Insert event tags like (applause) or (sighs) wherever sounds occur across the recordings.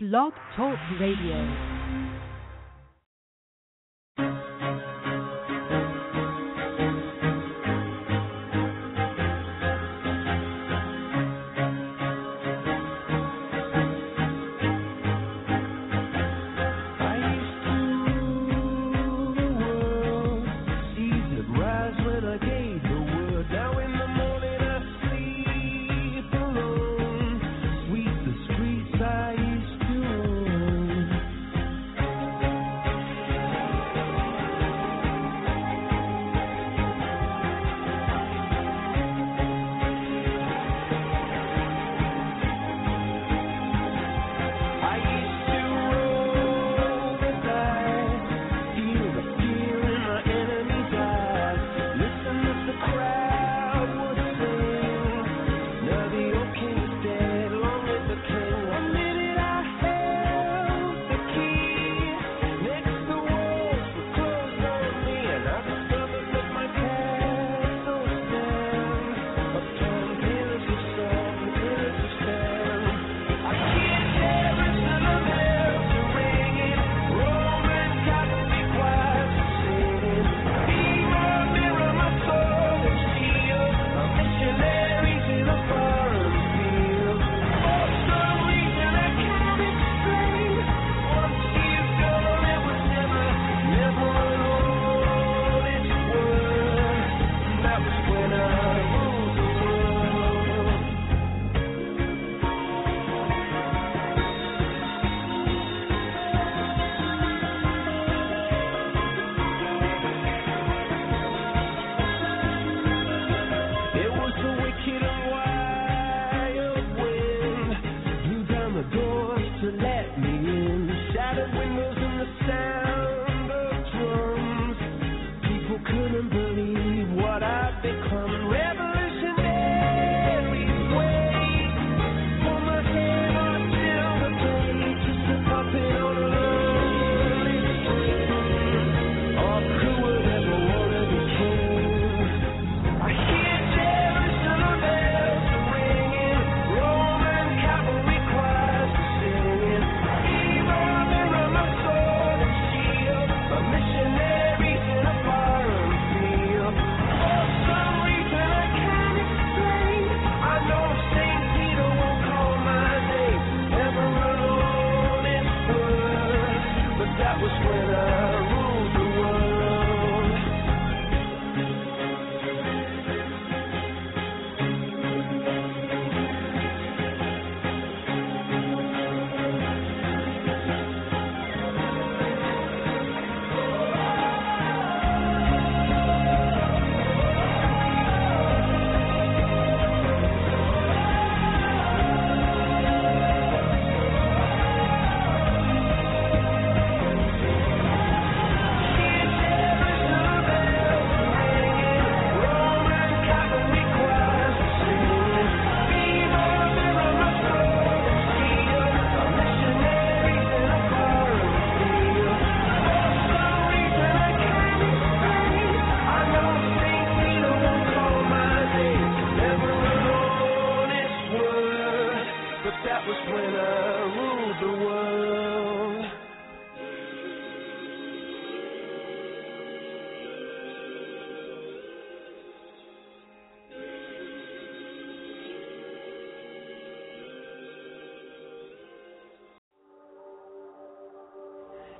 Blog Talk Radio.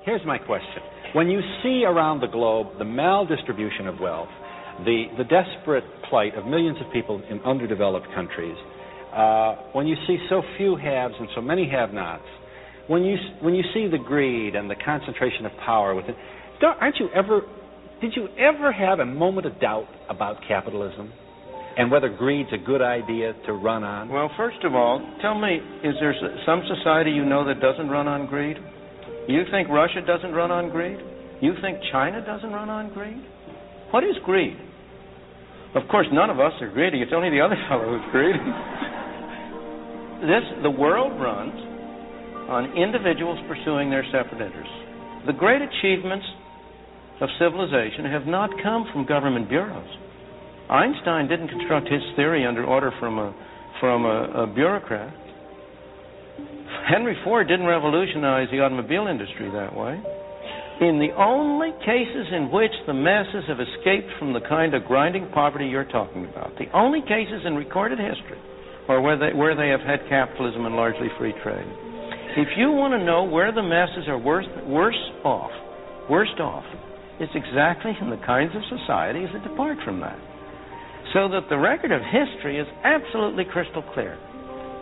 Here's my question. When you see around the globe the maldistribution of wealth, the, the desperate plight of millions of people in underdeveloped countries, uh, when you see so few haves and so many have nots, when you, when you see the greed and the concentration of power within, aren't you ever, did you ever have a moment of doubt about capitalism? and whether greed's a good idea to run on? Well, first of all, tell me, is there some society you know that doesn't run on greed? You think Russia doesn't run on greed? You think China doesn't run on greed? What is greed? Of course, none of us are greedy. It's only the other (laughs) fellow who's greedy. (laughs) this, the world runs on individuals pursuing their separate interests. The great achievements of civilization have not come from government bureaus. Einstein didn't construct his theory under order from a from a, a bureaucrat. Henry Ford didn't revolutionize the automobile industry that way. In the only cases in which the masses have escaped from the kind of grinding poverty you're talking about, the only cases in recorded history are where they, where they have had capitalism and largely free trade. If you want to know where the masses are worse, worse off, worst off, it's exactly in the kinds of societies that depart from that. So that the record of history is absolutely crystal clear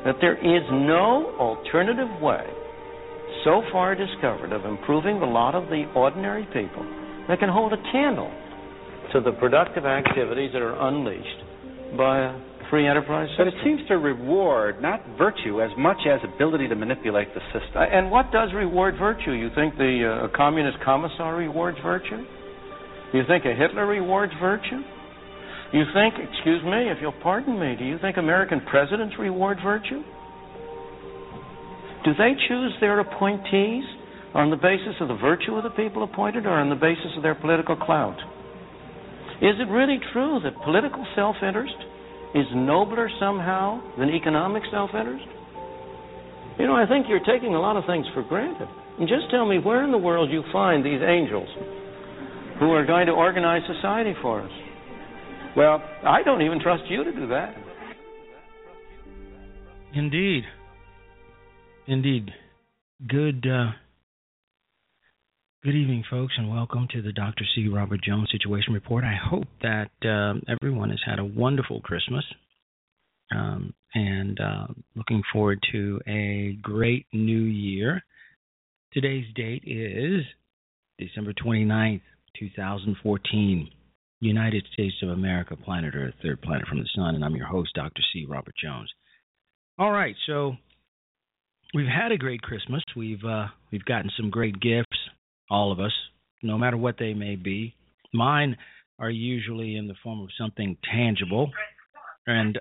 that there is no alternative way so far discovered of improving the lot of the ordinary people that can hold a candle to the productive activities that are unleashed by a free enterprise system. But it seems to reward not virtue as much as ability to manipulate the system. And what does reward virtue? You think the uh, communist commissar rewards virtue? You think a Hitler rewards virtue? You think, excuse me, if you'll pardon me, do you think American presidents reward virtue? Do they choose their appointees on the basis of the virtue of the people appointed or on the basis of their political clout? Is it really true that political self interest is nobler somehow than economic self interest? You know, I think you're taking a lot of things for granted. And just tell me where in the world you find these angels who are going to organize society for us. Well, I don't even trust you to do that. Indeed. Indeed. Good uh, good evening, folks, and welcome to the Dr. C. Robert Jones Situation Report. I hope that uh, everyone has had a wonderful Christmas um, and uh, looking forward to a great new year. Today's date is December 29th, 2014. United States of America, planet Earth, third planet from the sun, and I'm your host, Dr. C. Robert Jones. All right, so we've had a great Christmas. We've uh, we've gotten some great gifts, all of us, no matter what they may be. Mine are usually in the form of something tangible, and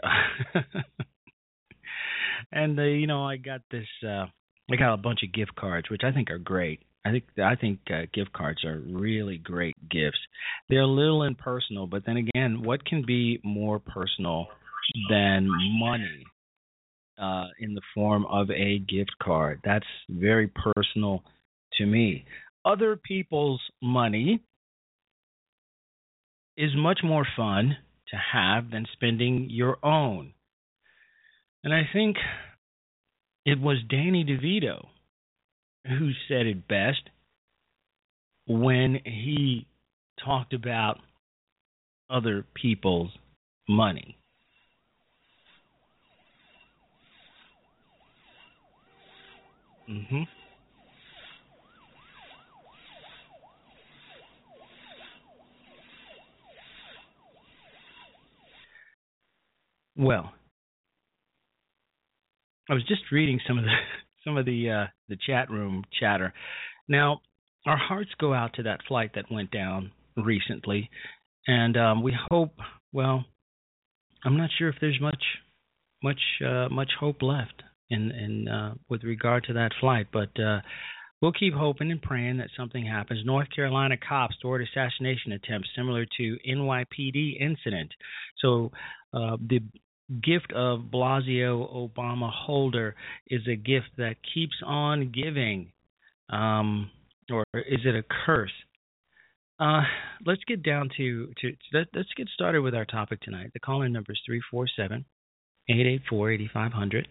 (laughs) and uh, you know I got this. Uh, I got a bunch of gift cards, which I think are great. I think I think uh, gift cards are really great gifts. They're a little impersonal, but then again, what can be more personal than money? uh, in the form of a gift card. That's very personal to me. Other people's money is much more fun to have than spending your own. And I think it was Danny DeVito who said it best when he talked about other people's money. Mm-hmm. Well, I was just reading some of the (laughs) some of the uh, the chat room chatter. Now, our hearts go out to that flight that went down recently, and um, we hope. Well, I'm not sure if there's much much uh, much hope left in in uh, with regard to that flight. But uh, we'll keep hoping and praying that something happens. North Carolina cops stored assassination attempt similar to NYPD incident. So uh, the gift of Blasio Obama holder is a gift that keeps on giving, um, or is it a curse? Uh, let's get down to, to let, us get started with our topic tonight. The call in number is 347 884 8500.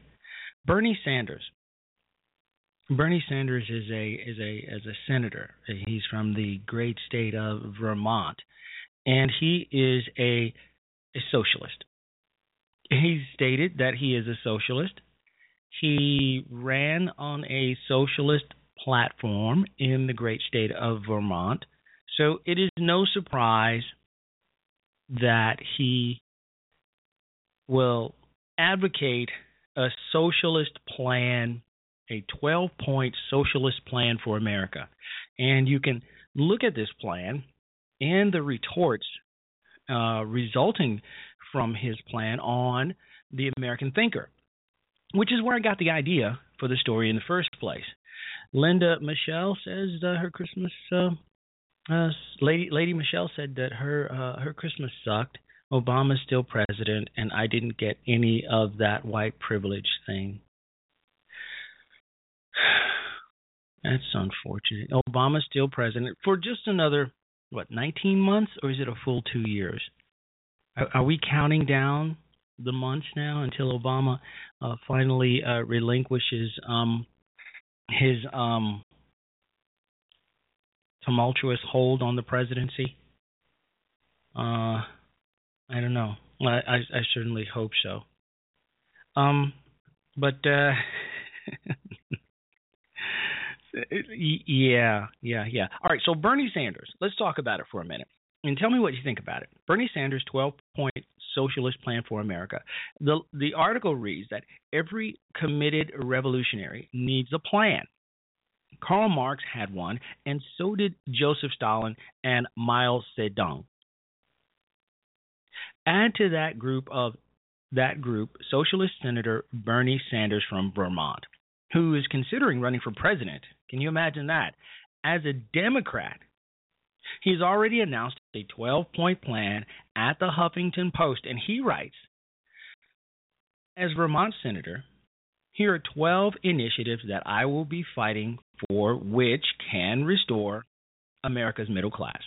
Bernie Sanders. Bernie Sanders is a is a as a senator. He's from the great state of Vermont, and he is a a socialist. He stated that he is a socialist. He ran on a socialist platform in the great state of Vermont. So it is no surprise that he will advocate a socialist plan, a 12 point socialist plan for America. And you can look at this plan and the retorts uh, resulting from his plan on the American thinker, which is where I got the idea for the story in the first place. Linda Michelle says uh, her Christmas. Uh, uh, Lady Lady Michelle said that her uh, her Christmas sucked, Obama's still president, and I didn't get any of that white privilege thing. (sighs) That's unfortunate. Obama's still president for just another what 19 months, or is it a full two years? Are, are we counting down the months now until Obama uh, finally uh, relinquishes um, his um, tumultuous hold on the presidency? Uh, I don't know. I, I, I certainly hope so. Um, but uh, (laughs) yeah, yeah, yeah. All right. So Bernie Sanders. Let's talk about it for a minute and tell me what you think about it. Bernie Sanders' 12-point socialist plan for America. The the article reads that every committed revolutionary needs a plan. Karl Marx had one, and so did Joseph Stalin and Mao Zedong. Add to that group of that group Socialist Senator Bernie Sanders from Vermont, who is considering running for president. Can you imagine that? As a Democrat, he's already announced a 12 point plan at the Huffington Post, and he writes As Vermont Senator, here are 12 initiatives that I will be fighting for, which can restore America's middle class.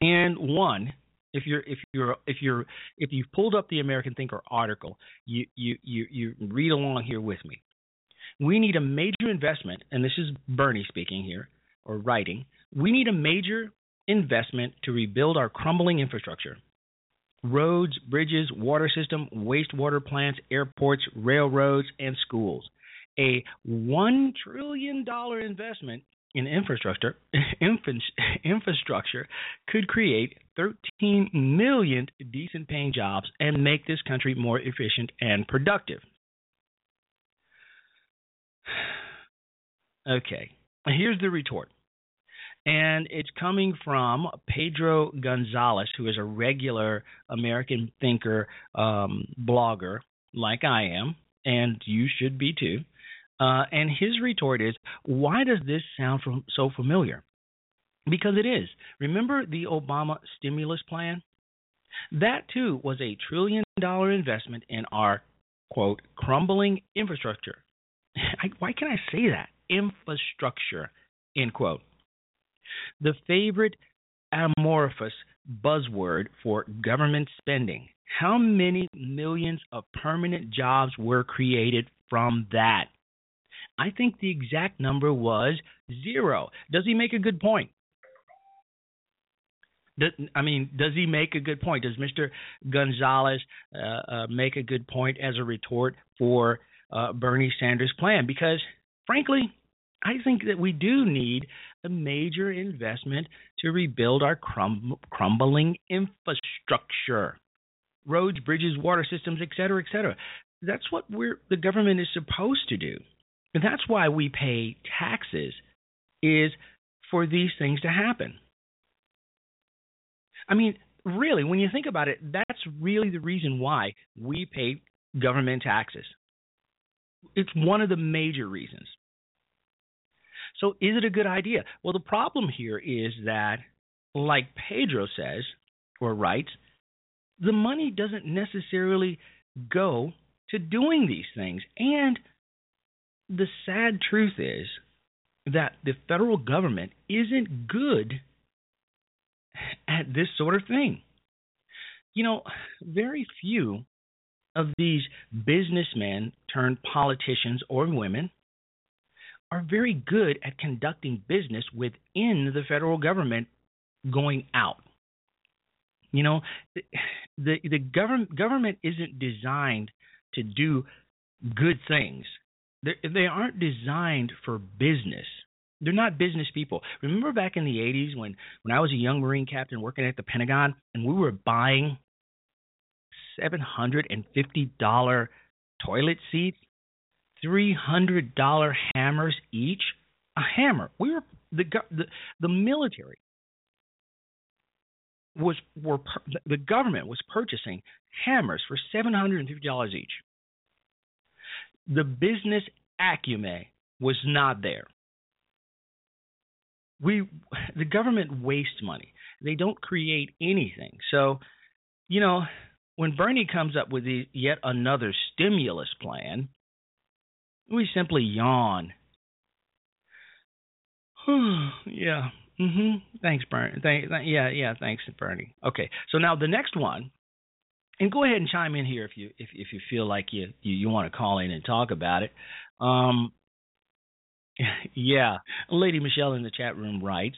And one if you're if you're if you're if you've pulled up the American Thinker article, you you you you read along here with me. We need a major investment, and this is Bernie speaking here or writing. We need a major investment to rebuild our crumbling infrastructure. Roads, bridges, water system, wastewater plants, airports, railroads, and schools. A $1 trillion investment in infrastructure (laughs) infrastructure could create 13 million decent paying jobs and make this country more efficient and productive. (sighs) Okay, here's the retort. And it's coming from Pedro Gonzalez, who is a regular American thinker um, blogger, like I am, and you should be too. Uh, and his retort is, why does this sound from, so familiar? Because it is. Remember the Obama stimulus plan? That too was a trillion dollar investment in our, quote, crumbling infrastructure. (laughs) I, why can I say that? Infrastructure, end quote. The favorite amorphous buzzword for government spending. How many millions of permanent jobs were created from that? I think the exact number was zero. Does he make a good point? I mean, does he make a good point? Does Mr. Gonzalez uh, uh, make a good point as a retort for uh, Bernie Sanders' plan? Because, frankly, I think that we do need a major investment to rebuild our crum- crumbling infrastructure roads, bridges, water systems, et cetera, et cetera. That's what we're, the government is supposed to do. And that's why we pay taxes is for these things to happen. I mean, really, when you think about it, that's really the reason why we pay government taxes. It's one of the major reasons. So, is it a good idea? Well, the problem here is that, like Pedro says or writes, the money doesn't necessarily go to doing these things. And the sad truth is that the federal government isn't good at this sort of thing. You know, very few of these businessmen turned politicians or women are very good at conducting business within the federal government going out. You know, the the government government isn't designed to do good things they they aren't designed for business. They're not business people. Remember back in the 80s when when I was a young Marine captain working at the Pentagon and we were buying $750 toilet seats, $300 hammers each, a hammer. We were the the, the military was were the government was purchasing hammers for $750 each the business acumen was not there. We the government wastes money. They don't create anything. So, you know, when Bernie comes up with the, yet another stimulus plan, we simply yawn (sighs) yeah. Mhm. Thanks, Bernie. Thank, th- yeah, yeah. Thanks, Bernie. Okay. So now the next one, and go ahead and chime in here if you if if you feel like you you, you want to call in and talk about it. Um. (laughs) Yeah, Lady Michelle in the chat room writes,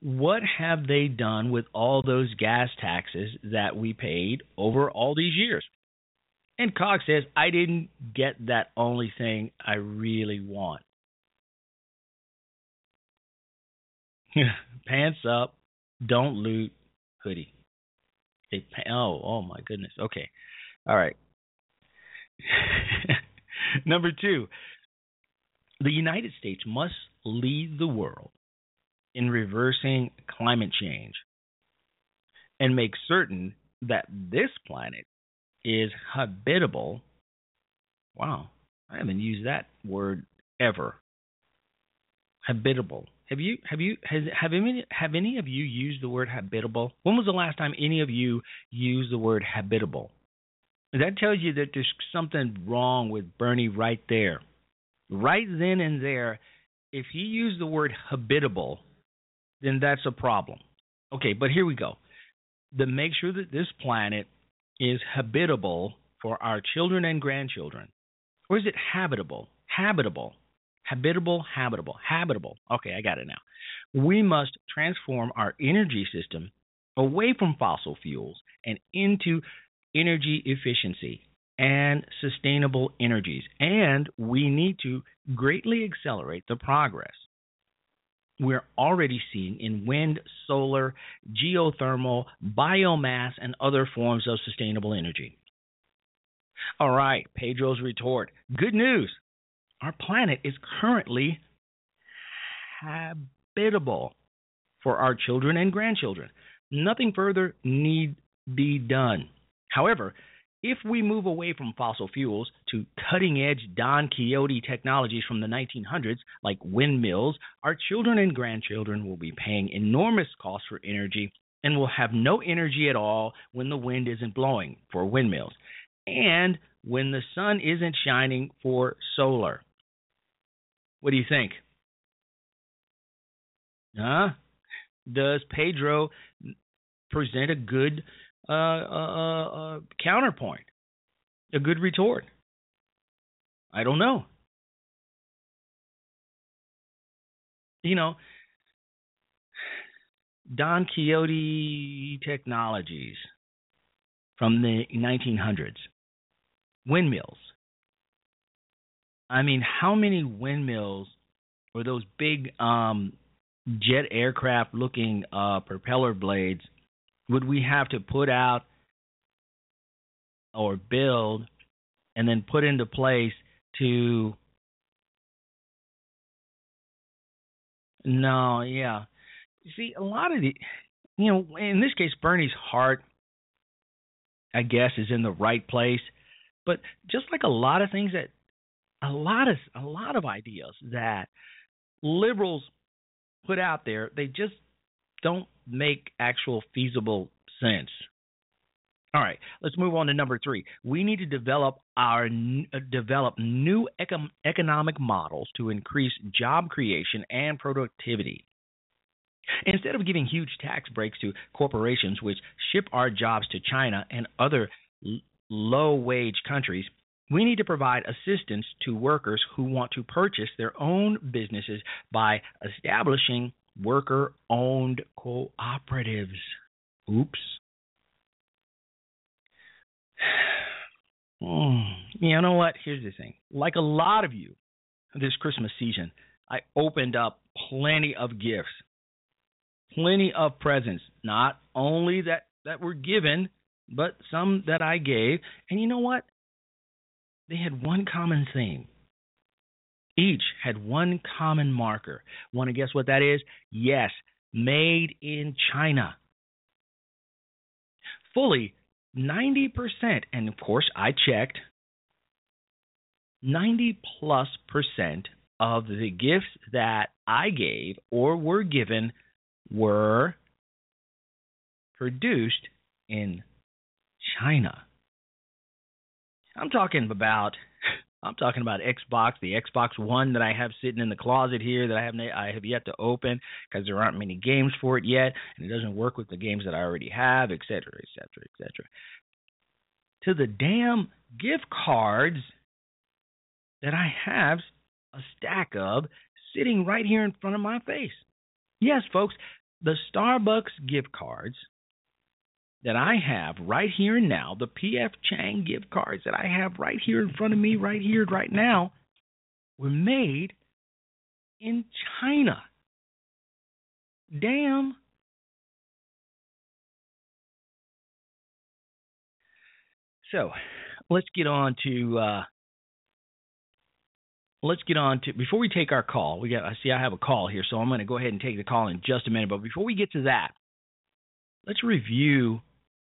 "What have they done with all those gas taxes that we paid over all these years?" And Cox says, "I didn't get that only thing I really want." (laughs) Pants up, don't loot, hoodie. They oh oh my goodness. Okay, all right. (laughs) Number two, the United States must lead the world in reversing climate change and make certain that this planet is habitable. Wow, I haven't used that word ever. Habitable. Have you have you has have any have any of you used the word habitable? When was the last time any of you used the word habitable? That tells you that there's something wrong with Bernie right there. Right then and there, if he used the word habitable, then that's a problem. Okay, but here we go. To make sure that this planet is habitable for our children and grandchildren. Or is it habitable? Habitable habitable, habitable, habitable. Okay, I got it now. We must transform our energy system away from fossil fuels and into energy efficiency and sustainable energies. And we need to greatly accelerate the progress we're already seeing in wind, solar, geothermal, biomass, and other forms of sustainable energy. All right, Pedro's retort. Good news our planet is currently habitable for our children and grandchildren. Nothing further need be done. However, if we move away from fossil fuels to cutting edge Don Quixote technologies from the 1900s, like windmills, our children and grandchildren will be paying enormous costs for energy and will have no energy at all when the wind isn't blowing for windmills and when the sun isn't shining for solar. What do you think? Huh? Does Pedro present a good uh, uh, uh, uh, counterpoint, a good retort? I don't know. You know, Don Quixote Technologies from the 1900s, windmills. I mean, how many windmills or those big um, jet aircraft looking uh, propeller blades would we have to put out or build and then put into place to no yeah. You see a lot of the you know in this case bernie's heart i guess is in the right place. But just like a lot of things that a lot of a lot of ideas that liberals put out there they just don't make actual feasible sense. All right, let's move on to number three. We need to develop our uh, develop new econ- economic models to increase job creation and productivity. Instead of giving huge tax breaks to corporations which ship our jobs to China and other l- low wage countries, we need to provide assistance to workers who want to purchase their own businesses by establishing worker owned cooperatives. Oops. (sighs) Hmm. You know what? Here's the thing. Like a lot of you this Christmas season, I opened up plenty of gifts, plenty of presents, not only that, that were given, but some that I gave. And you know what? they had one common theme. Each had one common marker. Want to guess what that is? Yes, made in China. Fully 90%, and of course I checked, 90 plus percent of the gifts that I gave or were given were produced in China. I'm talking about I'm talking about Xbox, the Xbox One that I have sitting in the closet here that I have I have yet to open because there aren't many games for it yet, and it doesn't work with the games that I already have, et cetera, et cetera, et cetera. To the damn gift cards that I have a stack of sitting right here in front of my face. Yes, folks, the Starbucks gift cards that I have right here and now, the PF Chang gift cards that I have right here in front of me, right here, right now, were made in China. Damn. So let's get on to uh, let's get on to before we take our call. We got I see I have a call here, so I'm going to go ahead and take the call in just a minute. But before we get to that, let's review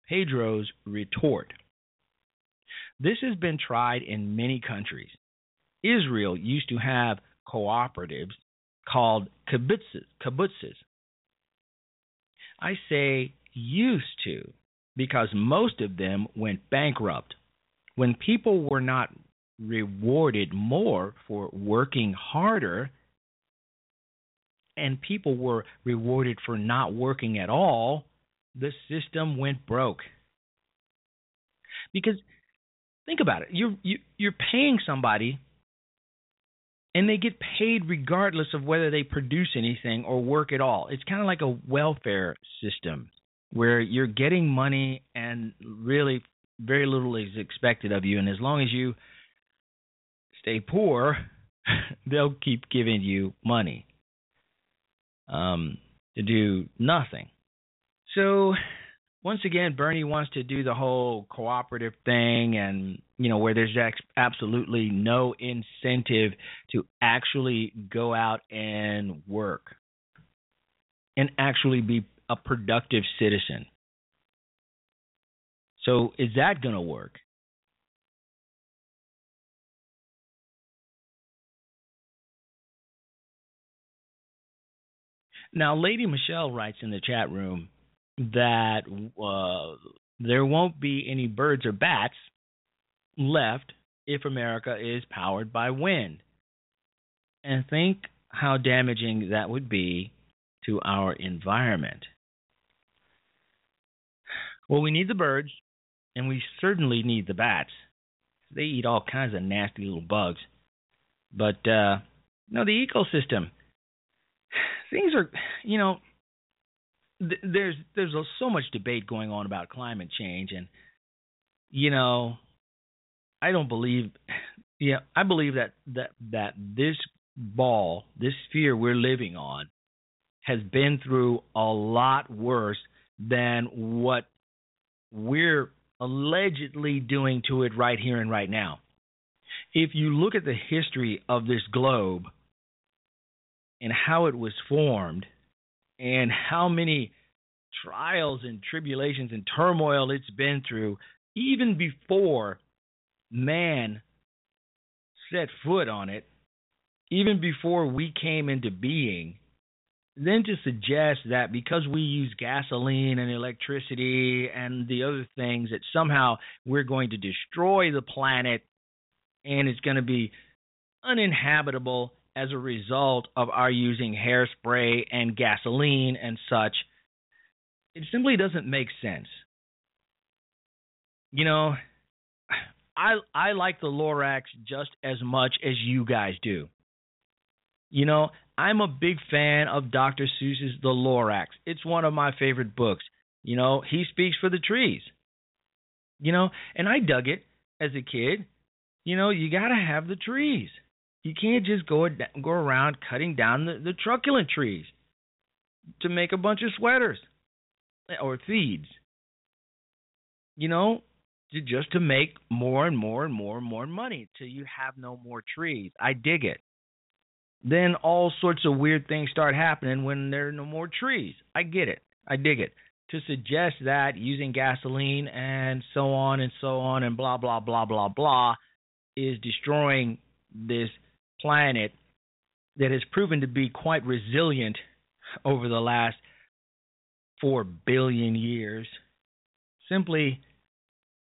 Pedro's retort. This has been tried in many countries. Israel used to have cooperatives called kibbutzes. kibbutzes. I say used to because most of them went bankrupt. When people were not rewarded more for working harder, and people were rewarded for not working at all, the system went broke. Because think about it, you're you, you're paying somebody, and they get paid regardless of whether they produce anything or work at all. It's kind of like a welfare system where you're getting money and really very little is expected of you, and as long as you stay poor, (laughs) they'll keep giving you money um, to do nothing. So once again, Bernie wants to do the whole cooperative thing, and you know where there's absolutely no incentive to actually go out and work and actually be a productive citizen. So is that going to work? Now, Lady Michelle writes in the chat room that uh, there won't be any birds or bats left if America is powered by wind. And think how damaging that would be to our environment. Well, we need the birds, and we certainly need the bats. They eat all kinds of nasty little bugs. But, uh, know, the ecosystem (sighs) things are, you know, th- there's there's so much debate going on about climate change, and you know, I don't believe, yeah, I believe that that that this ball, this sphere we're living on, has been through a lot worse than what we're allegedly doing to it right here and right now. If you look at the history of this globe, and how it was formed and how many trials and tribulations and turmoil it's been through even before man set foot on it, even before we came into being, then to suggest that because we use gasoline and electricity and the other things that somehow we're going to destroy the planet and it's going to be uninhabitable as a result of our using hairspray and gasoline and such, it simply doesn't make sense. You know, I I like the Lorax just as much as you guys do. You know, I'm a big fan of Dr. Seuss's The Lorax. It's one of my favorite books. You know, he speaks for the trees. You know, and I dug it as a kid. You know, you got to have the trees. You can't just go go around cutting down the, the Truffula trees to make a bunch of sweaters or thneeds. You know, to, just to make more and more and more and more money till you have no more trees. I dig it. Then all sorts of weird things start happening when there are no more trees. I get it. I dig it. To suggest that using gasoline and so on and so on and blah blah blah blah blah is destroying this planet that has proven to be quite resilient over the last four billion years simply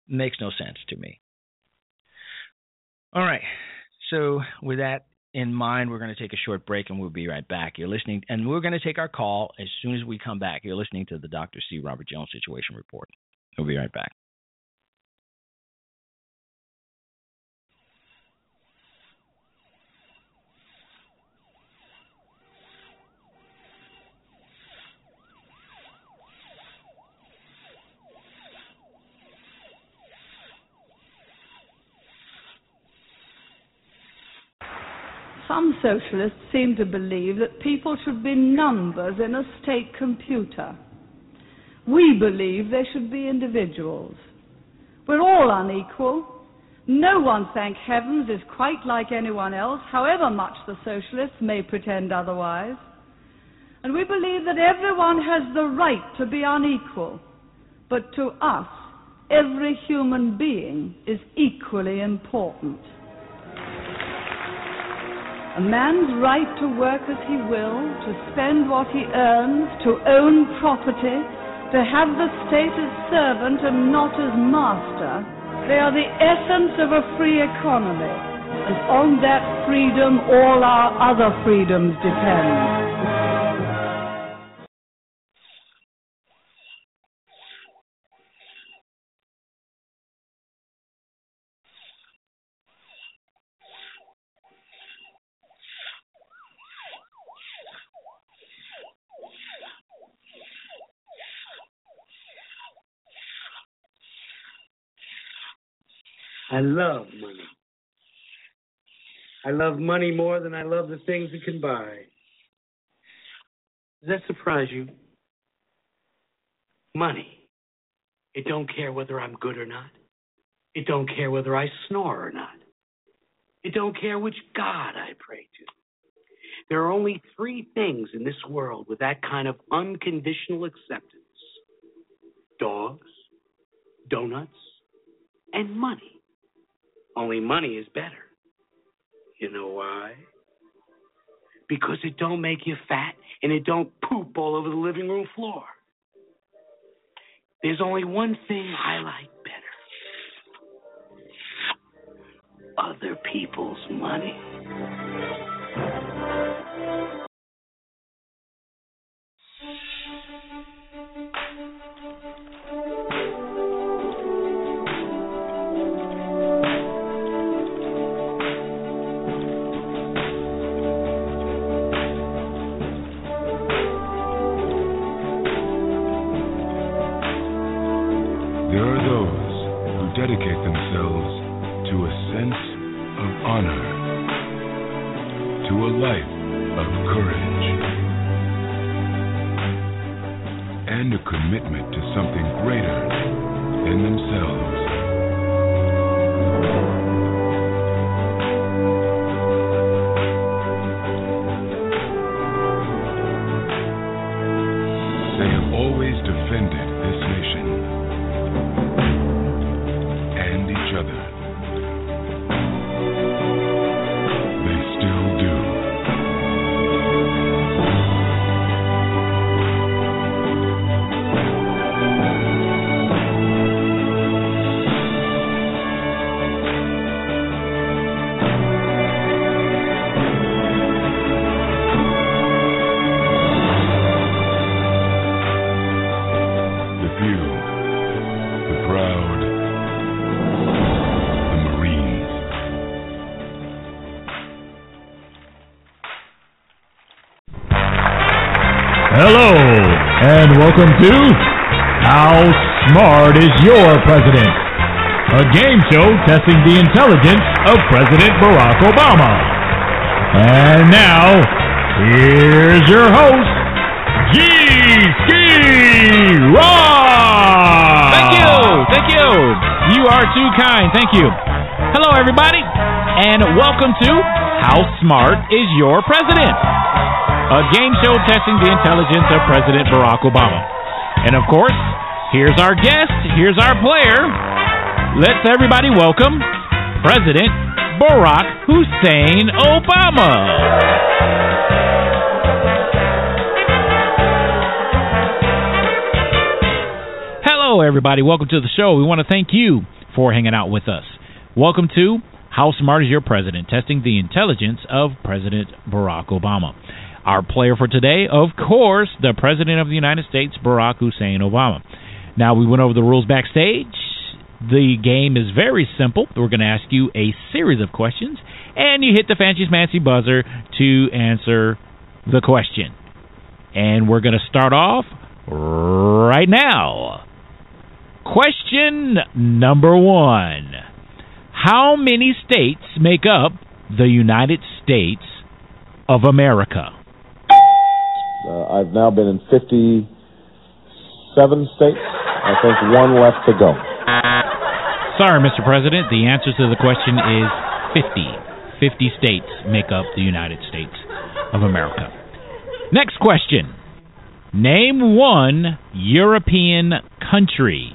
makes no sense to me. All right. So, with that in mind, we're going to take a short break and we'll be right back. You're listening, and we're going to take our call as soon as we come back. You're listening to the Dr. C. Robert Jones Situation Report. We'll be right back. Some socialists seem to believe that people should be numbers in a state computer. We believe they should be individuals. We're all unequal. No one, thank heavens, is quite like anyone else, however much the socialists may pretend otherwise. And we believe that everyone has the right to be unequal. But to us, every human being is equally important. A man's right to work as he will, to spend what he earns, to own property, to have the state as servant and not as master, they are the essence of a free economy. And on that freedom, all our other freedoms depend. I love money. I love money more than I love the things it can buy. Does that surprise you? Money. It don't care whether I'm good or not. It don't care whether I snore or not. It don't care which God I pray to. There are only three things in this world with that kind of unconditional acceptance dogs, donuts, and money. Only money is better. You know why? Because it don't make you fat and it don't poop all over the living room floor. There's only one thing I like better. Other people's money. Always defended this nation welcome to How Smart is Your President? A game show testing the intelligence of President Barack Obama. And now, here's your host, G. Ski Rock! Thank you. Thank you. You are too kind. Thank you. Hello, everybody, and welcome to How Smart is Your President? A game show testing the intelligence of President Barack Obama. And of course, here's our guest, here's our player. Let's everybody welcome President Barack Hussein Obama. Hello, everybody. Welcome to the show. We want to thank you for hanging out with us. Welcome to How Smart is Your President? Testing the intelligence of President Barack Obama. Our player for today, of course, the President of the United States, Barack Hussein Obama. Now, we went over the rules backstage. The game is very simple. We're going to ask you a series of questions, and you hit the fancy fancy buzzer to answer the question. And we're going to start off right now. Question number one How many states make up the United States of America? Uh, I've now been in 57 states. I think one left to go. Sorry, Mr. President. The answer to the question is 50. 50 states make up the United States of America. Next question. Name one European country.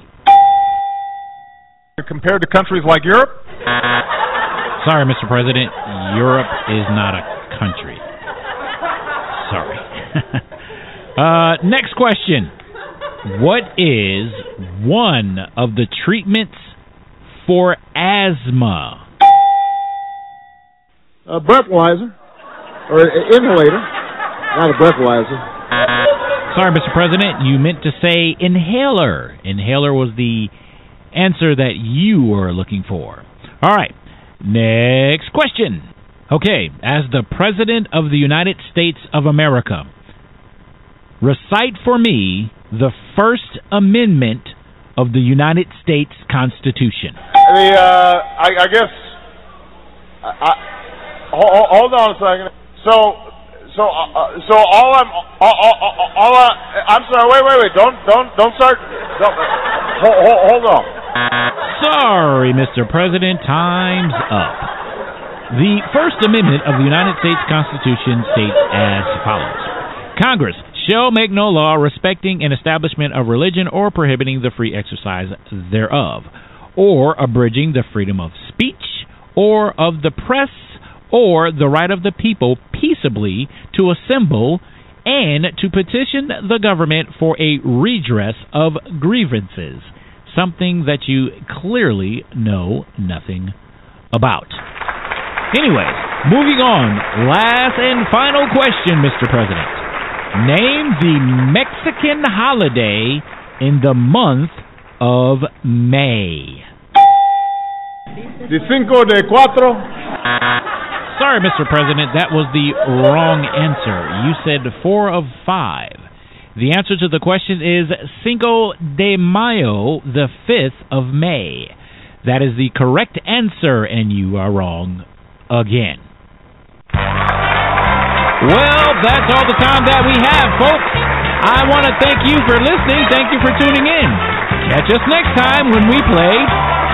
Compared to countries like Europe? Sorry, Mr. President. Europe is not a country. (laughs) Uh, next question. What is one of the treatments for asthma? A breathalyzer or an inhalator, not a breathalyzer. Sorry, Mr. President. You meant to say inhaler. Inhaler was the answer that you were looking for. All right. Next question. Okay, as the President of the United States of America, recite for me the First Amendment of the United States Constitution. The uh, I, I guess. I, hold, hold on a second. So, so, uh, so all I'm, all, all, all I, I'm sorry. Wait, wait, wait. Don't, don't, don't start. Don't, hold, hold on. Sorry, Mr. President. Time's up. The First Amendment of the United States Constitution states as follows Congress shall make no law respecting an establishment of religion or prohibiting the free exercise thereof, or abridging the freedom of speech, or of the press, or the right of the people peaceably to assemble and to petition the government for a redress of grievances, something that you clearly know nothing about. Anyways, moving on. Last and final question, Mr. President. Name the Mexican holiday in the month of May. The cinco de cuatro. Sorry, Mr. President, that was the wrong answer. You said four of five. The answer to the question is Cinco de Mayo, the 5th of May. That is the correct answer, and you are wrong again. Well, that's all the time that we have, folks. I want to thank you for listening. Thank you for tuning in. Catch us next time when we play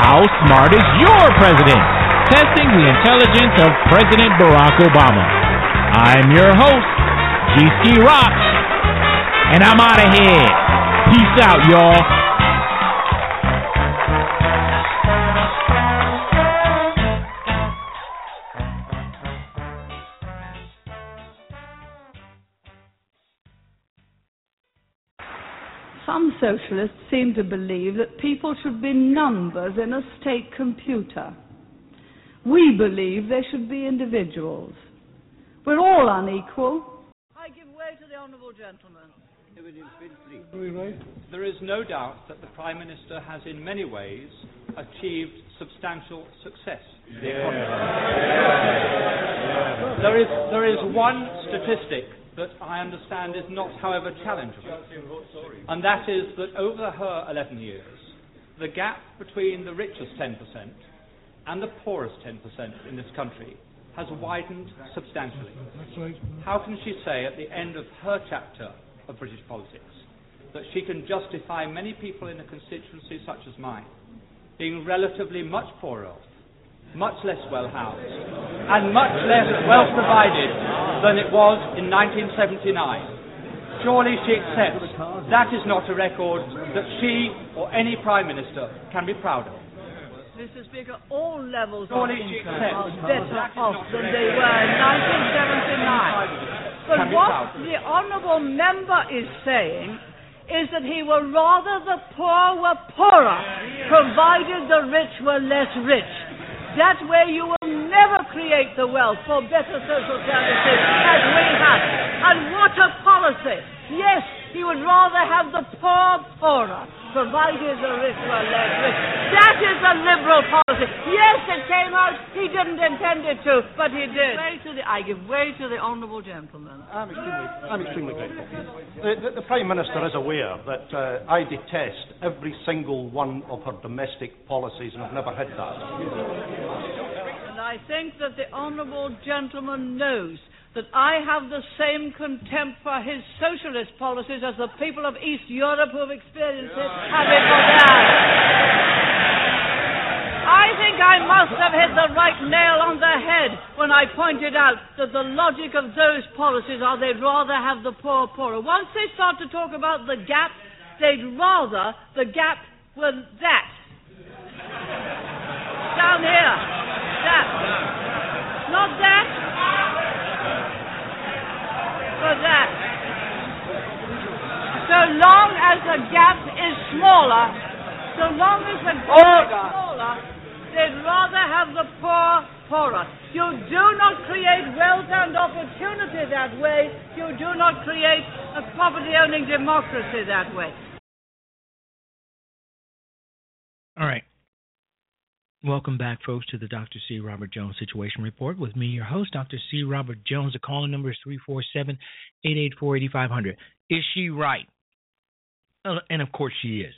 How Smart is Your President? Testing the intelligence of President Barack Obama. I'm your host, GC Rock, and I'm out of here. Peace out, y'all. Some socialists seem to believe that people should be numbers in a state computer. We believe they should be individuals. We're all unequal. I give way to the honourable gentleman. There is no doubt that the Prime Minister has in many ways achieved substantial success. in the economy. There is, there is one statistic that I understand is not, however, challengeable, and that is that over her 11 years, the gap between the richest 10% and the poorest 10% in this country has widened substantially. How can she say at the end of her chapter of British politics that she can justify many people in a constituency such as mine being relatively much poorer off, much less well housed, and much less well provided than it was in 1979? Surely she accepts that is not a record that she or any Prime Minister can be proud of. Mr. Speaker, all levels Surely of income are better off than they were in 1979. But what the honourable member is saying is that he would rather the poor were poorer, provided the rich were less rich. That way you will never create the wealth for better social services as we have. And what a policy! Yes, he would rather have the poor poorer, provided the rich were less rich. That is a liberal policy. Yes, it came out. He didn't intend it to, but he did. Way to the, I give way to the honourable gentleman. I'm extremely, I'm extremely grateful. The, the, the Prime Minister is aware that uh, I detest every single one of her domestic policies, and I've never hid that. And I think that the honourable gentleman knows that I have the same contempt for his socialist policies as the people of East Europe who have experienced it have it for theirs. I think I must have hit the right nail on the head when I pointed out that the logic of those policies are they'd rather have the poor poorer. Once they start to talk about the gap, they'd rather the gap were that. Down here. That. Not that for that. So long as the gap is smaller, so long as the gap is smaller, they'd rather have the poor poorer. You do not create wealth and opportunity that way. You do not create a property owning democracy that way. All right. Welcome back, folks, to the Dr. C. Robert Jones Situation Report with me, your host, Dr. C. Robert Jones. The calling number is 347 884 8500. Is she right? And of course she is.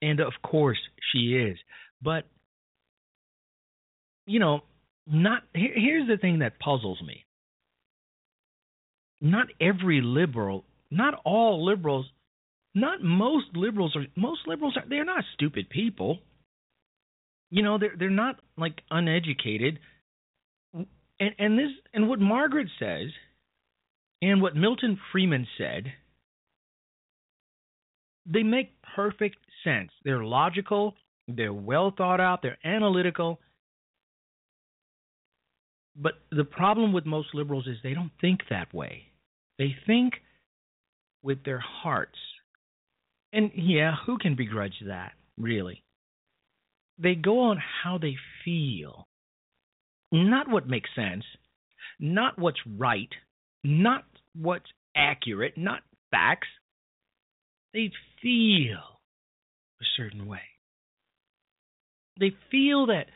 And of course she is. But, you know, not here, here's the thing that puzzles me. Not every liberal, not all liberals, not most liberals are most liberals are they're not stupid people you know they're they're not like uneducated. And and this and what margaret says and what milton friedman said they make perfect sense. They're logical. They're well thought out. They're analytical. But the problem with most liberals is they don't think that way. They think with their hearts. And yeah who can begrudge that really they go on how they feel, not what makes sense, not what's right, not what's accurate, not facts. They feel a certain way. They feel that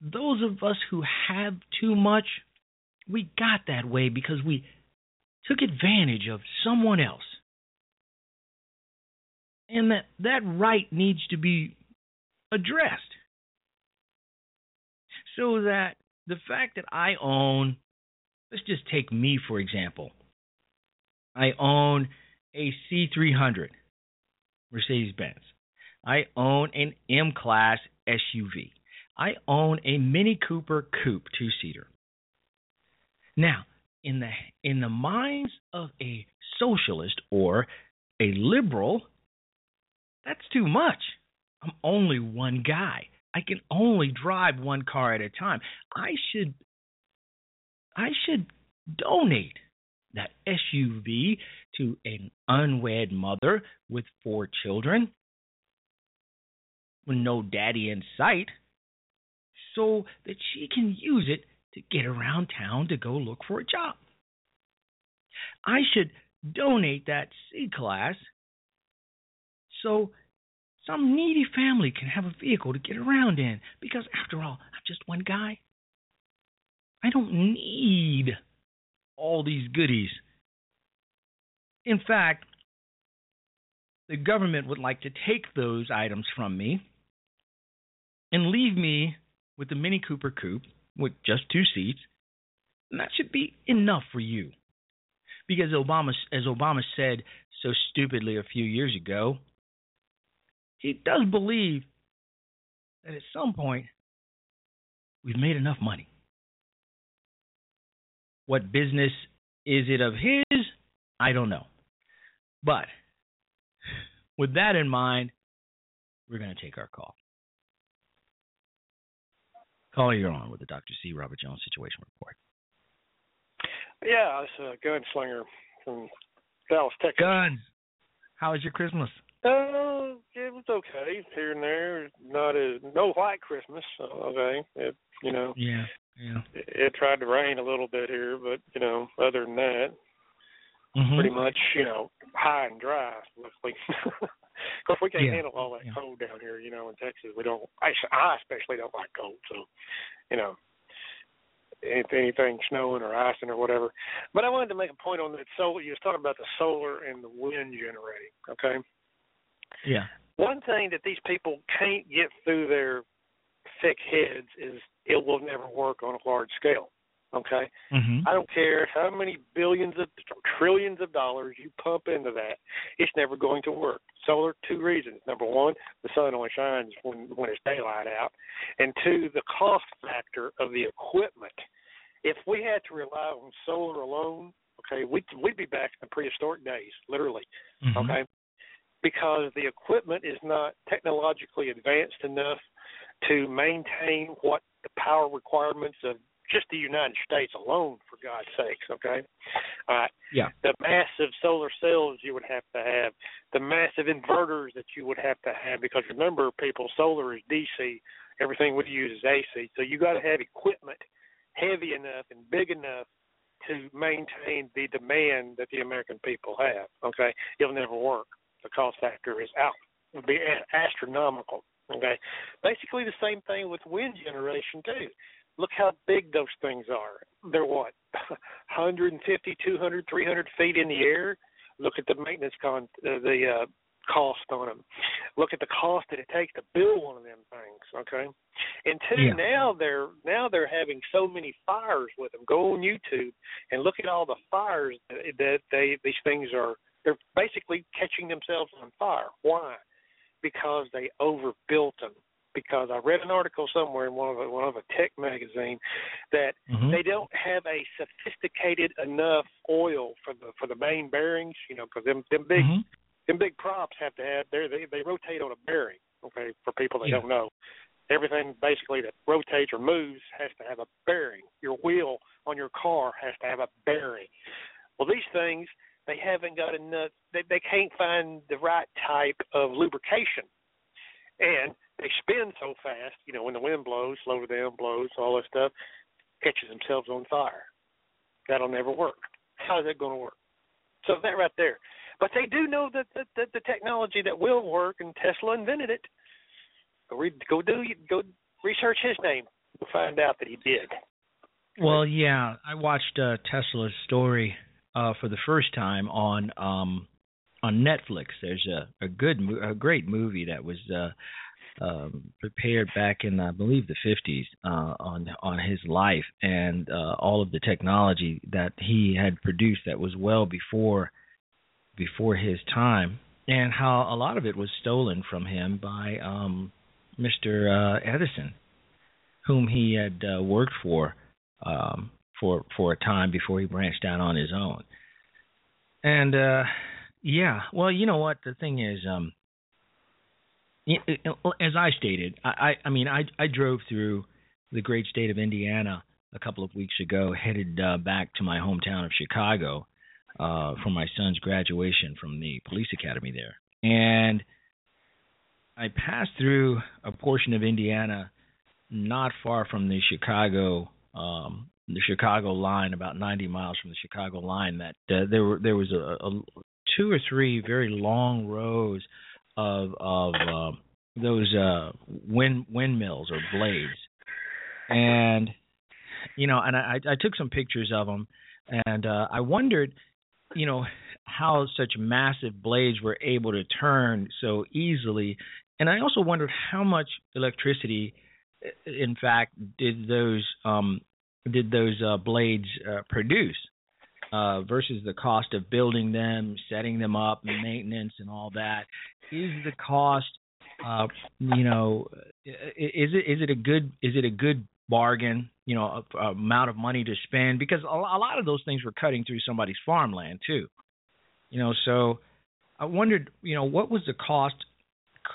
those of us who have too much, we got that way because we took advantage of someone else. And that that right needs to be addressed. So that the fact that I own, let's just take me for example. I own a C300 Mercedes Benz. I own an M Class SUV. I own a Mini Cooper Coupe two seater. Now, in the in the minds of a socialist or a liberal, that's too much. I'm only one guy. I can only drive one car at a time. I should I should donate that SUV to an unwed mother with four children with no daddy in sight so that she can use it to get around town to go look for a job. I should donate that C class so some needy family can have a vehicle to get around in because, after all, I'm just one guy. I don't need all these goodies. In fact, the government would like to take those items from me and leave me with the Mini Cooper Coupe with just two seats, and that should be enough for you. Because Obama, as Obama said so stupidly a few years ago, he does believe that at some point we've made enough money. What business is it of his? I don't know. But with that in mind, we're going to take our call. Caller, you're on with the Dr. C. Robert Jones Situation Report. Yeah, it's a gunslinger from Dallas, Texas. Guns. How was your Christmas? Uh, it was okay here and there. Not as no white Christmas. Okay, it, you know. Yeah, yeah. It, it tried to rain a little bit here, but you know, other than that, Mhm. pretty much you know high and dry. Luckily, (laughs) of course we can't Yeah, handle all that yeah. cold down here. You know, in Texas, we don't. I, I especially don't like cold. So, you know, anything, anything snowing or icing or whatever. But I wanted to make a point on that solar. You was talking about the solar and the wind generating. Okay. Yeah. One thing that these people can't get through their thick heads is it will never work on a large scale. Okay? Mhm. I don't care how many billions of trillions of dollars you pump into that, it's never going to work. Solar, two reasons. Number one, the sun only shines when when it's daylight out, and two, the cost factor of the equipment. If we had to rely on solar alone, okay, we'd we'd be back in the prehistoric days, literally. Mhm. Okay, because the equipment is not technologically advanced enough to maintain what the power requirements of just the United States alone, for God's sakes, okay? All right. Yeah. The massive solar cells you would have to have, the massive inverters that you would have to have, because remember, people, solar is DC, everything we use is AC, so you got to have equipment heavy enough and big enough to maintain the demand that the American people have, okay? It'll never work. The cost factor is out. It would be astronomical, okay? Basically the same thing with wind generation, too look how big those things are. They're what, (laughs) 150, 200, 300 feet in the air. Look at the maintenance con, uh, the uh, cost on them. Look at the cost that it takes to build one of them things. Okay, and two, Yeah. now they're now they're having so many fires with them. Go on YouTube and look at all the fires that, that they these things are. They're basically catching themselves on fire. Why? Because they overbuilt them because I read an article somewhere in one of a, one of a tech magazine that Mhm. they don't have a sophisticated enough oil for the for the main bearings. You know, because them them big Mhm. them big props have to have they they they rotate on a bearing. Okay, for people that Yeah. don't know, everything basically that rotates or moves has to have a bearing. Your wheel on your car has to have a bearing. Well, these things they haven't got enough. They they can't find the right type of lubrication, and they spin so fast. You know, when the wind blows, slow down, blows, all that stuff, catches themselves on fire. That'll never work. How is that going to work? So that right there. But they do know that, that, that the technology that will work, and Tesla invented it. Go read, go do, go research his name. You'll find out that he did. Well, yeah, I watched uh, Tesla's story uh, for the first time on um, on Netflix. There's a a good, a great movie that was uh, um, prepared back in, I believe, the 50s uh, on on his life and uh, all of the technology that he had produced that was well before before his time, and how a lot of it was stolen from him by um, Mr. Uh, Edison, whom he had uh, worked for um, for for a time before he branched out on his own. And uh, yeah, well, you know what the thing is, um, as I stated, I, I I mean I I drove through the great state of Indiana a couple of weeks ago, headed uh, back to my hometown of Chicago uh, for my son's graduation from the police academy there, and I passed through a portion of Indiana not far from the Chicago um the Chicago line about 90 miles from the Chicago line that uh, there were there was a, a two or three very long rows of of uh, those uh wind windmills or blades. And you know and I I took some pictures of them and uh I wondered you know how such massive blades were able to turn so easily. And I also wondered how much electricity in fact did those um did those uh, blades uh, produce uh, versus the cost of building them, setting them up, maintenance and all that? Is the cost, uh, you know, is it is it a good is it a good bargain? You know, a, a amount of money to spend because a, a lot of those things were cutting through somebody's farmland too. You know, so I wondered, you know, what was the cost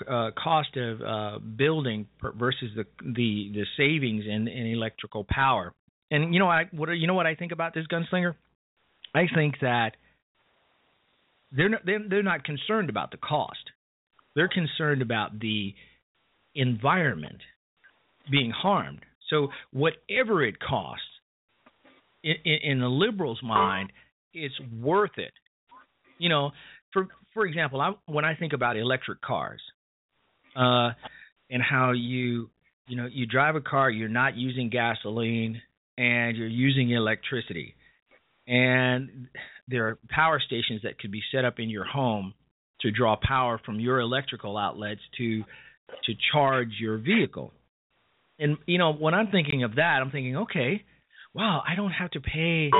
uh, cost of uh, building versus the the the savings in, in electrical power. And you know I what you know what I think about this gunslinger? I think that they're not, they're not concerned about the cost. They're concerned about the environment being harmed. So whatever it costs, in, in, in the liberal's mind, it's worth it. You know, for for example, I, when I think about electric cars, uh, and how you you know you drive a car, you're not using gasoline and you're using electricity, and there are power stations that could be set up in your home to draw power from your electrical outlets to to charge your vehicle. And you know, when I'm thinking of that, I'm thinking, okay, wow, I don't have to pay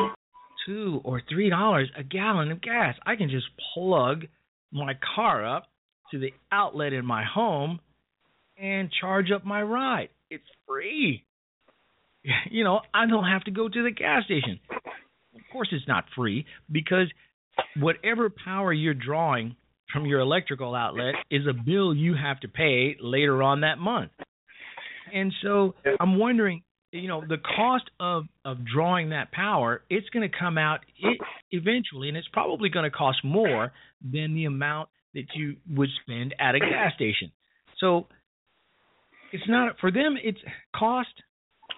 two or three dollars a gallon of gas. I can just plug my car up to the outlet in my home and charge up my ride. It's free. (laughs) You know, I don't have to go to the gas station. Of course, it's not free because whatever power you're drawing from your electrical outlet is a bill you have to pay later on that month. And so I'm wondering, you know, the cost of of drawing that power, it's going to come out it, eventually, and it's probably going to cost more than the amount that you would spend at a gas station. So it's not for them. It's cost.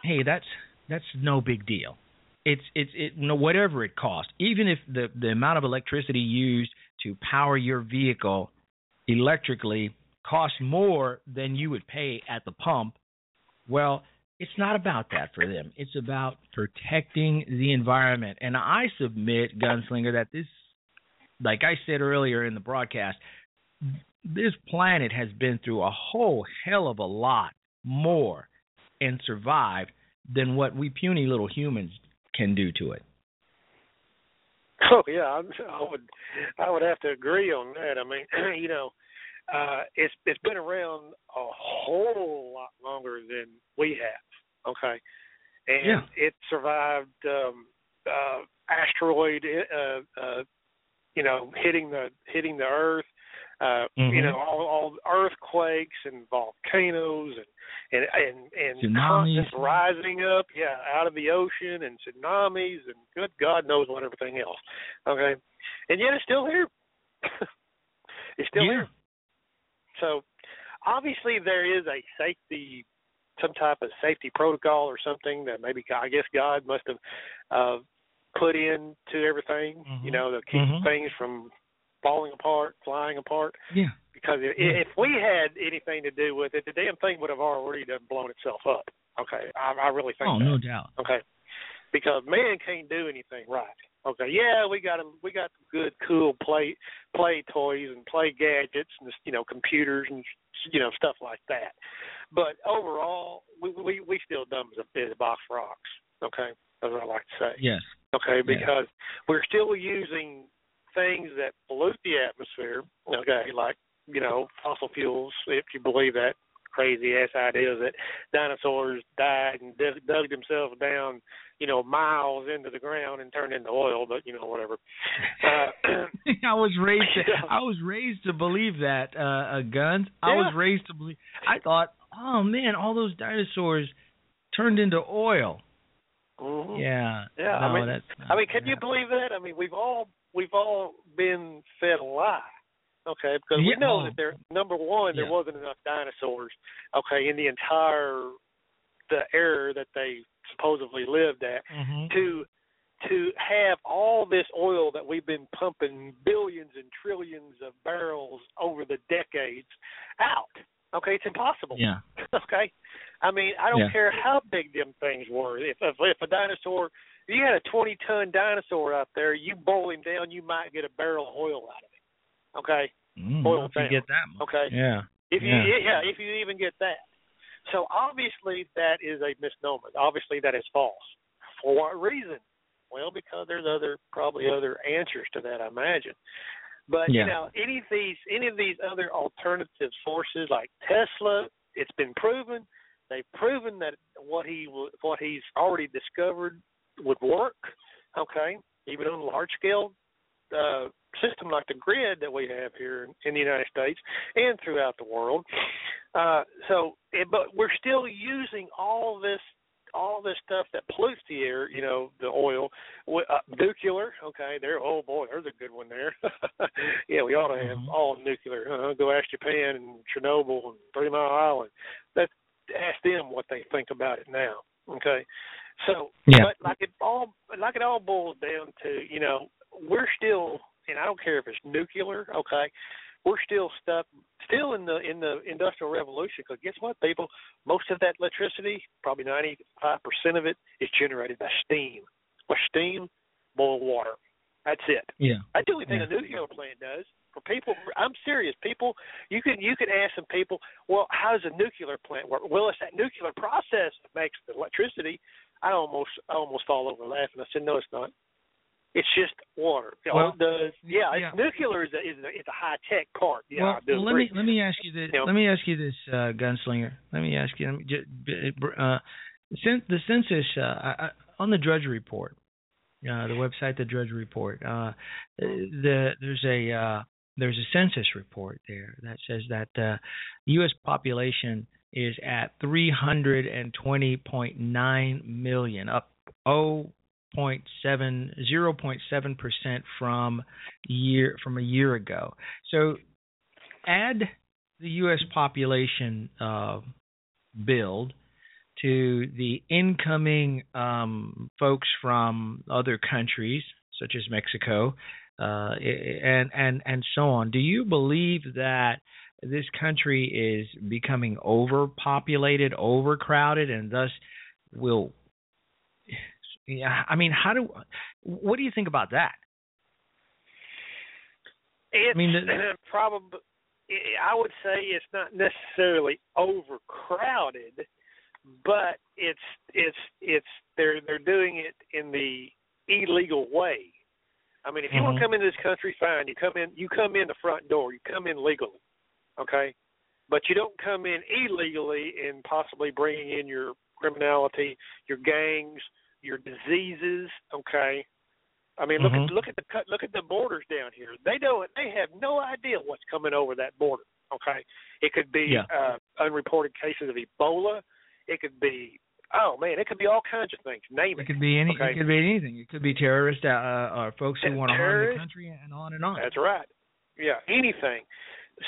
Hey, that's that's no big deal. It's it's it no whatever it costs. Even if the the amount of electricity used to power your vehicle electrically costs more than you would pay at the pump, well, it's not about that for them. It's about protecting the environment. And I submit, Gunslinger, that this, like I said earlier in the broadcast, this planet has been through a whole hell of a lot more and survived than what we puny little humans can do to it. Oh yeah, I'm, I would I would have to agree on that. I mean, (clears throat) you know, uh, it's it's been around a whole lot longer than we have. Okay, and yeah. it survived um, uh, asteroid, uh, uh, you know, hitting the hitting the Earth. Uh, mm-hmm. You know, all, all earthquakes and volcanoes and and and, and tsunamis rising up, yeah, out of the ocean and tsunamis and good God knows what everything else. Okay, and yet it's still here. (laughs) it's still yeah. here. So obviously there is a safety, some type of safety protocol or something that maybe I guess God must have uh, put into everything. Mm-hmm. You know, to keep Mhm. things from falling apart, flying apart. Yeah. Because if, if we had anything to do with it, the damn thing would have already done blown itself up. Okay, I, I really think. Oh, that. no doubt. Okay, because man can't do anything right. Okay, yeah, we got 'em- we got good, cool play play toys and play gadgets and you know computers and you know stuff like that. But overall, we we we still dumb as a bit of box rocks. Okay, that's what I like to say. Yes. Okay, because we're still using things that pollute the atmosphere. Okay, like you know fossil fuels, if you believe that crazy ass idea that dinosaurs died and dug dug themselves down, you know, miles into the ground and turned into oil. But you know, whatever. Uh, (laughs) I was raised to I was raised to believe that uh, uh guns. I was raised to believe. I thought, oh man, all those dinosaurs turned into oil. mhm. Yeah. Yeah, No, I mean, I mean, can you believe that? I mean, we've all we've all been fed a lie. Okay, because we Yeah, know that there number one, there Yeah. wasn't enough dinosaurs. Okay, in the entire the era that they supposedly lived at Mhm. to to have all this oil that we've been pumping billions and trillions of barrels over the decades out. Okay, it's impossible. Yeah. (laughs) okay, I mean, I don't Yeah. care how big them things were. If if, if a dinosaur, if you had a twenty ton dinosaur out there, you boil him down, you might get a barrel of oil out of him. Okay, Mm, Boil if you get that much. Okay. Yeah. if you yeah. yeah, if you even get that. So obviously that is a misnomer. Obviously that is false. For what reason? Well, because there's other probably other answers to that, I imagine. But Yeah. you know, any of these any of these other alternative sources like Tesla, it's been proven. They've proven that what he w- what he's already discovered would work. Okay, even on a large scale uh, system like the grid that we have here in the United States and throughout the world. Uh, so, eh, but we're still using all this all this stuff that pollutes the air, you know, the oil, uh, nuclear. Okay, there. Oh boy, there's a good one there. (laughs) yeah, we ought to have mm-hmm. all nuclear. Uh, go ask Japan and Chernobyl and Three Mile Island. Let's ask them what they think about it now. Okay, so yeah. but like it all like it all boils down to you know we're still and I don't care if it's nuclear. Okay, we're still stuck still in the in the industrial revolution because guess what people? Most of that electricity probably 95% of it is generated by steam. With steam boil water. That's it. Yeah. That's the only thing yeah. a nuclear plant does. For people i'm serious people you can you can ask some people well how does a nuclear plant work? Well it's that nuclear process that makes the electricity. I almost I almost fall over laughing. I said no it's not it's just water. Well, the yeah, yeah. nuclear is a, is a, a high tech part. Yeah, well, I let me let me ask you this. You know, let me ask you this, uh, gunslinger. Let me ask you. Let me just, uh, the census uh, on the Drudge Report, uh, the website, the Drudge Report. Uh, the there's a uh, there's a census report there that says that uh, the U.S. population is at 320.9 million, up oh 0.7 percent from year from a year ago. So add the U.S. population uh, build to the incoming um, folks from other countries such as Mexico uh, and and and so on. Do you believe that this country is becoming overpopulated, overcrowded, and thus will yeah, I mean, how do? What do you think about that? It's I mean, the, (clears throat) probably. I would say it's not necessarily overcrowded, but it's it's it's they're they're doing it in the illegal way. I mean, if you mm-hmm. want to come into this country, fine. You come in. You come in the front door. You come in legally, okay? But you don't come in illegally and possibly bringing in your criminality, your gangs, your diseases. Okay, I mean look mm-hmm. at look at the look at the borders down here. They don't they have no idea what's coming over that border. Okay, it could be yeah. uh, unreported cases of Ebola. It could be oh man, it could be all kinds of things. Name it. It could be any. Okay? It could be anything. It could be terrorists uh, or folks who And want to harm the country, and on and on. That's right. Yeah, anything.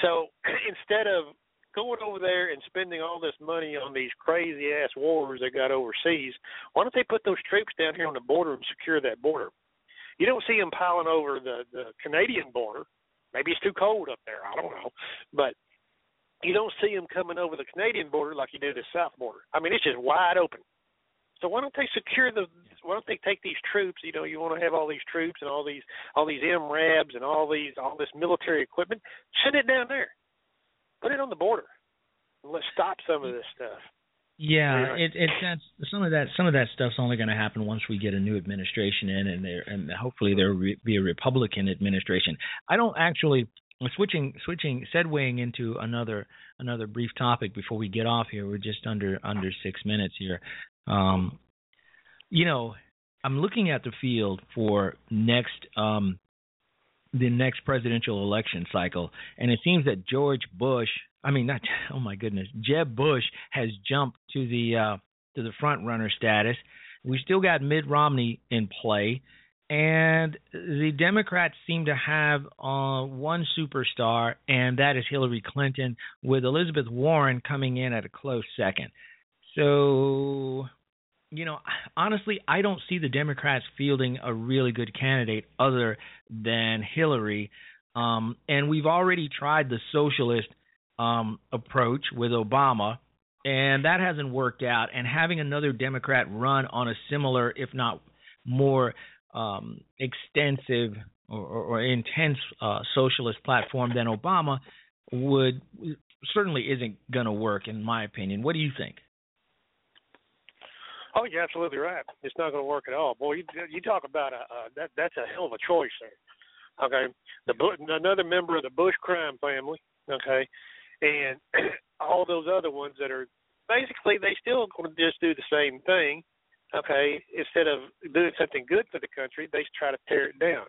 So (clears throat) instead of going over there and spending all this money on these crazy ass wars they got overseas, why don't they put those troops down here on the border and secure that border? You don't see them piling over the the Canadian border. Maybe it's too cold up there. I don't know, but you don't see them coming over the Canadian border like you do the south border. I mean, it's just wide open. So why don't they secure the? Why don't they take these troops? You know, you want to have all these troops and all these all these MRAPs and all these all this military equipment. Send it down there. Put it on the border. And let's stop some of this stuff. Yeah, it it that's some of that some of that stuff's only going to happen once we get a new administration in, and there and hopefully there will be a Republican administration. I don't actually switching switching segueing into another another brief topic before we get off here. We're just under under six minutes here. Um, you know, I'm looking at the field for next um, the next presidential election cycle, and it seems that George Bush, I mean, not (laughs) oh my goodness, Jeb Bush has jumped to the uh, to the front runner status. We still got Mitt Romney in play, and the Democrats seem to have uh, one superstar, and that is Hillary Clinton, with Elizabeth Warren coming in at a close second. So you know, honestly, I don't see the Democrats fielding a really good candidate other than Hillary. Um, and we've already tried the socialist um, approach with Obama, and that hasn't worked out. And having another Democrat run on a similar, if not more um, extensive or, or, or intense uh, socialist platform than Obama would certainly isn't going to work, in my opinion. What do you think? Oh, you're absolutely right. It's not going to work at all. Boy, you, you talk about a uh, that that's a hell of a choice there. Okay, the another member of the Bush crime family. Okay, and (clears throat) all those other ones that are basically they still going to just do the same thing. Okay, instead of doing something good for the country, they try to tear it down.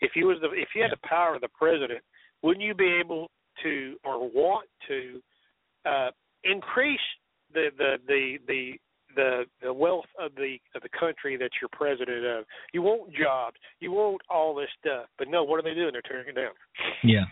If you was the if you had the power of the president, wouldn't you be able to or want to uh, increase the the the the the the wealth of the of the country that you're president of. You want jobs, you want all this stuff, but no, what are they doing? They're tearing it down. Yeah.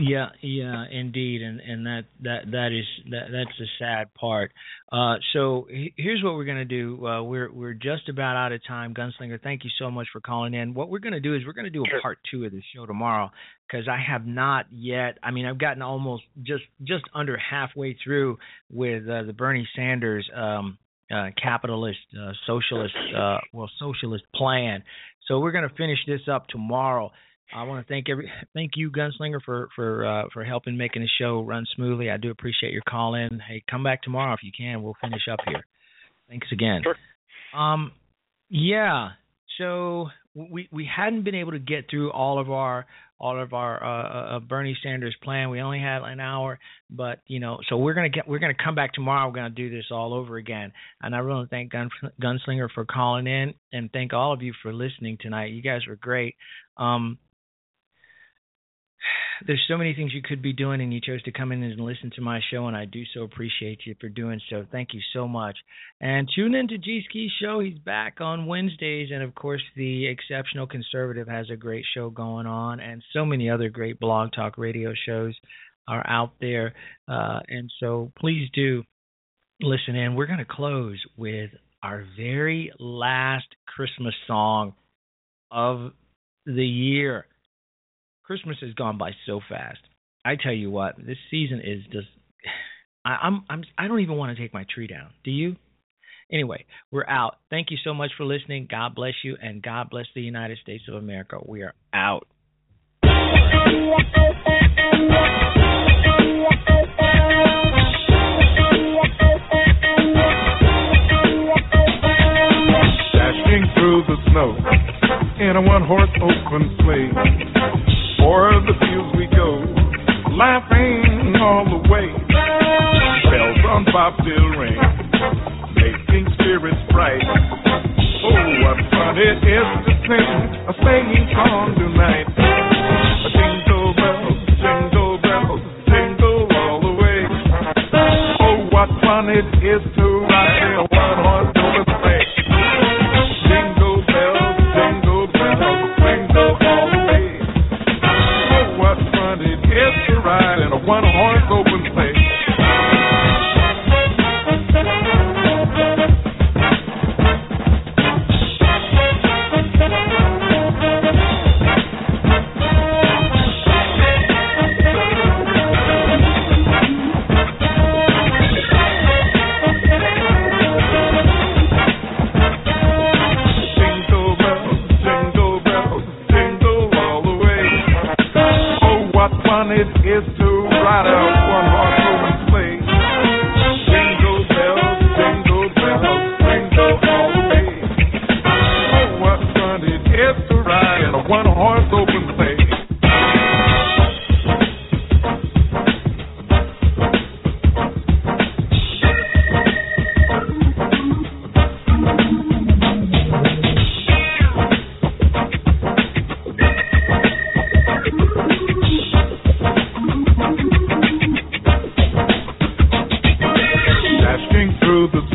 Yeah, yeah, indeed, and and that that that is that that's the sad part. Uh, so here's what we're gonna do. Uh, we're we're just about out of time, Gunslinger. Thank you so much for calling in. What we're gonna do is we're gonna do a part two of the show tomorrow because I have not yet. I mean, I've gotten almost just just under halfway through with uh, the Bernie Sanders um, uh, capitalist, uh, socialist, uh, well, socialist plan. So we're going to finish this up tomorrow. I want to thank every thank you, Gunslinger, for for uh, for helping making the show run smoothly. I do appreciate your call in. Hey, come back tomorrow if you can. We'll finish up here. Thanks again. Sure. Um, yeah. So we we hadn't been able to get through all of our all of our uh, uh, Bernie Sanders plan. We only had an hour, but you know, so we're gonna get we're gonna come back tomorrow. We're gonna do this all over again. And I really thank Gun, Gunslinger for calling in, and thank all of you for listening tonight. You guys were great. Um, there's so many things you could be doing, and you chose to come in and listen to my show, and I do so appreciate you for doing so. Thank you so much. And tune in to G Ski's show. He's back on Wednesdays, and of course, the Exceptional Conservative has a great show going on, and so many other great blog talk radio shows are out there. Uh, and so please do listen in. We're going to close with our very last Christmas song of the year. Christmas has gone by so fast. I tell you what, this season is just. (sighs) I, I'm I'm I don't even want to take my tree down. Do you? Anyway, we're out. Thank you so much for listening. God bless you, and God bless the United States of America. We are out. Dashing through the snow in a one-horse open sleigh. O'er the fields we go, laughing all the way. Bells on bobtail ring, making spirits bright. Oh, what fun it is to sing a singing song tonight. Jingle bells, jingle bells, jingle all the way. Oh, what fun it is to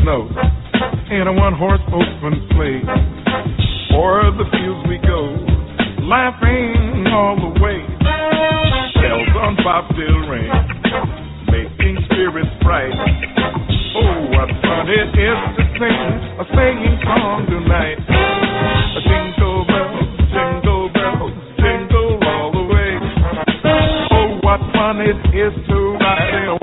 snow in a one-horse open sleigh. O'er the fields we go, laughing all the way. Bells on bobtail ring, making spirits bright. Oh, what fun it is to sing a singing song tonight. A jingle bells, jingle bells, jingle all the way. Oh, what fun it is to ride in a